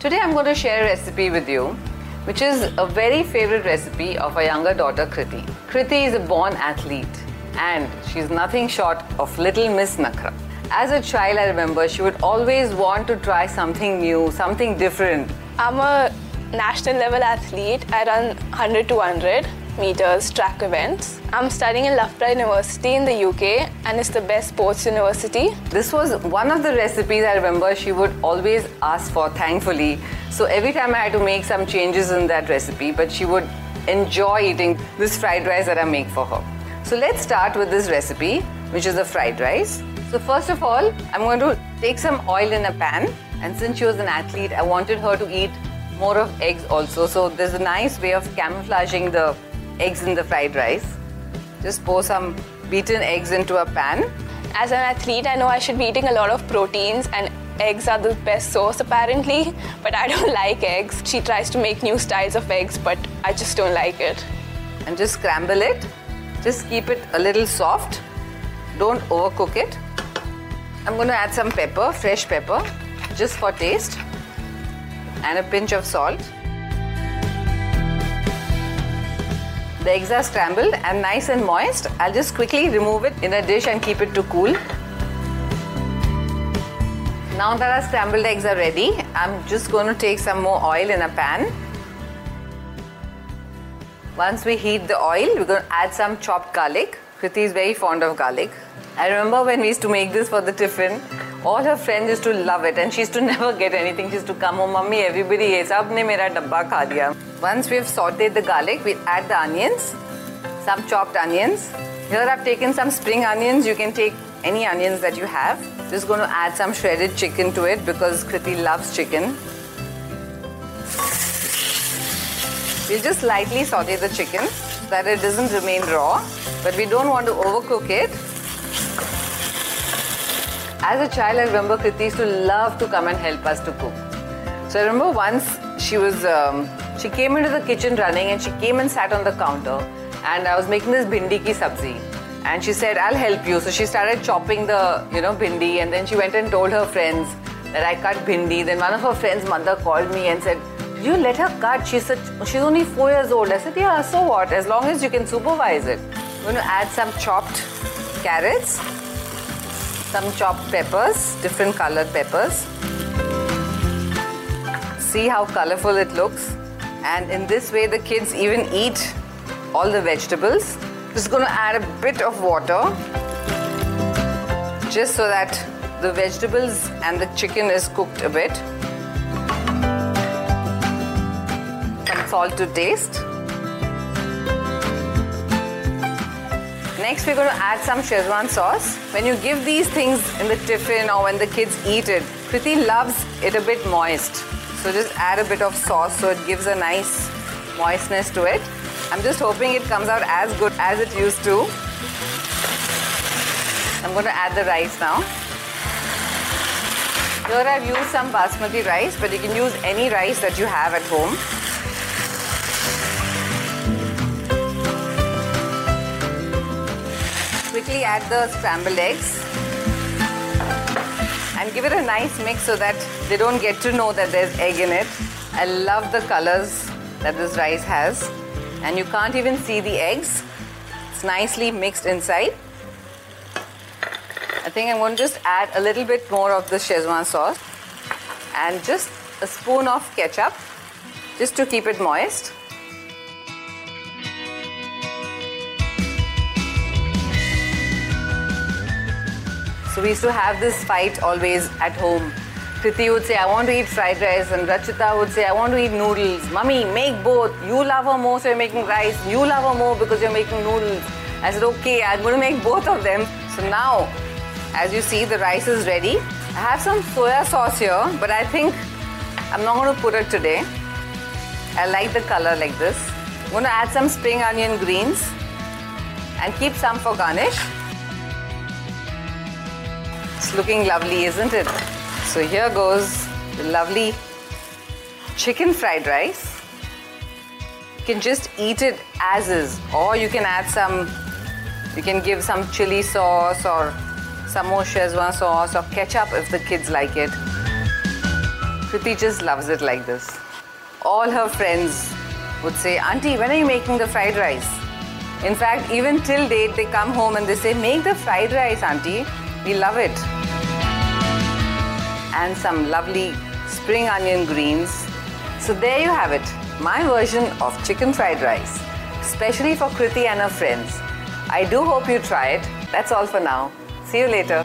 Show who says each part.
Speaker 1: Today I'm going to share a recipe with you which is a very favorite recipe of our younger daughter Kriti. Kriti is a born athlete and she's nothing short of little Miss Nakra. As a child, I remember she would always want to try something new, something different.
Speaker 2: I'm a national level athlete. I run 100 to 100 meters track events. I'm studying in Loughborough University in the UK and it's the best sports university.
Speaker 1: This was one of the recipes I remember she would always ask for, thankfully. So every time I had to make some changes in that recipe, but she would enjoy eating this fried rice that I make for her. So let's start with this recipe, which is a fried rice. So first of all, I'm going to take some oil in a pan. And since she was an athlete, I wanted her to eat more of eggs also. So there's a nice way of camouflaging the eggs in the fried rice. Just pour some beaten eggs into a pan.
Speaker 2: As an athlete, I know I should be eating a lot of proteins and eggs are the best source apparently, but I don't like eggs. She tries to make new styles of eggs, but I just don't like it.
Speaker 1: And just scramble it. Just keep it a little soft. Don't overcook it. I'm going to add some pepper, fresh pepper, just for taste, and a pinch of salt. The eggs are scrambled and nice and moist. I'll just quickly remove it in a dish and keep it to cool. Now that our scrambled eggs are ready, I'm just going to take some more oil in a pan. Once we heat the oil, we're going to add some chopped garlic. Kriti is very fond of garlic. I remember when we used to make this for the tiffin, all her friends used to love it and she used to never get anything. She used to come, home, mummy, everybody ate. Sabne mera dabba kha diya. Once we've sauteed the garlic, we add the onions, some chopped onions. Here I've taken some spring onions. You can take any onions that you have. Just going to add some shredded chicken to it because Kriti loves chicken. We'll just lightly saute the chicken so that it doesn't remain raw, but we don't want to overcook it. As a child, I remember Kriti used to love to come and help us to cook. So I remember once she was, um, she came into the kitchen running and she came and sat on the counter and I was making this bhindi ki sabzi and she said, I'll help you. So she started chopping the, you know, bhindi and then she went and told her friends that I cut bhindi. Then one of her friends' mother called me and said, you let her cut. She said, she's only four years old. I said, yeah, so what? As long as you can supervise it. I'm going to add some chopped carrots, some chopped peppers, different colored peppers. See how colorful it looks. And in this way, the kids even eat all the vegetables. Just to add a bit of water just so that the vegetables and the chicken is cooked a bit. Some salt to taste. Next, we're going to add some Szechuan sauce. When you give these things in the tiffin or when the kids eat it, Kriti loves it a bit moist. So just add a bit of sauce so it gives a nice moistness to it. I'm just hoping it comes out as good as it used to. I'm going to add the rice now. Here I've used some basmati rice, but you can use any rice that you have at home. Quickly add the scrambled eggs and give it a nice mix so that they don't get to know that there's egg in it. I love the colors that this rice has and you can't even see the eggs. It's nicely mixed inside. I think I'm going to just add a little bit more of the Szechuan sauce and just a spoon of ketchup just to keep it moist. So we used to have this fight always at home. Kriti would say, I want to eat fried rice, and Rachita would say, I want to eat noodles. Mummy, make both. You love her more, so you're making rice. You love her more because you're making noodles. I said, okay, I'm going to make both of them. So now, as you see, the rice is ready. I have some soya sauce here, but I think I'm not going to put it today. I like the color like this. I'm going to add some spring onion greens and keep some for garnish. Looking lovely, isn't it? So here goes the lovely chicken fried rice. You can just eat it as is, or you can add some, you can give some chili sauce or some more sauce or ketchup if the kids like it. Kriti just loves it like this. All her friends would say, Auntie, when are you making the fried rice? In fact, even till date, they come home and they say, Make the fried rice, Auntie. We love it. And some lovely spring onion greens. So there you have it, my version of chicken fried rice, especially for Kriti and her friends. I do hope you try it. That's all for now. See you later.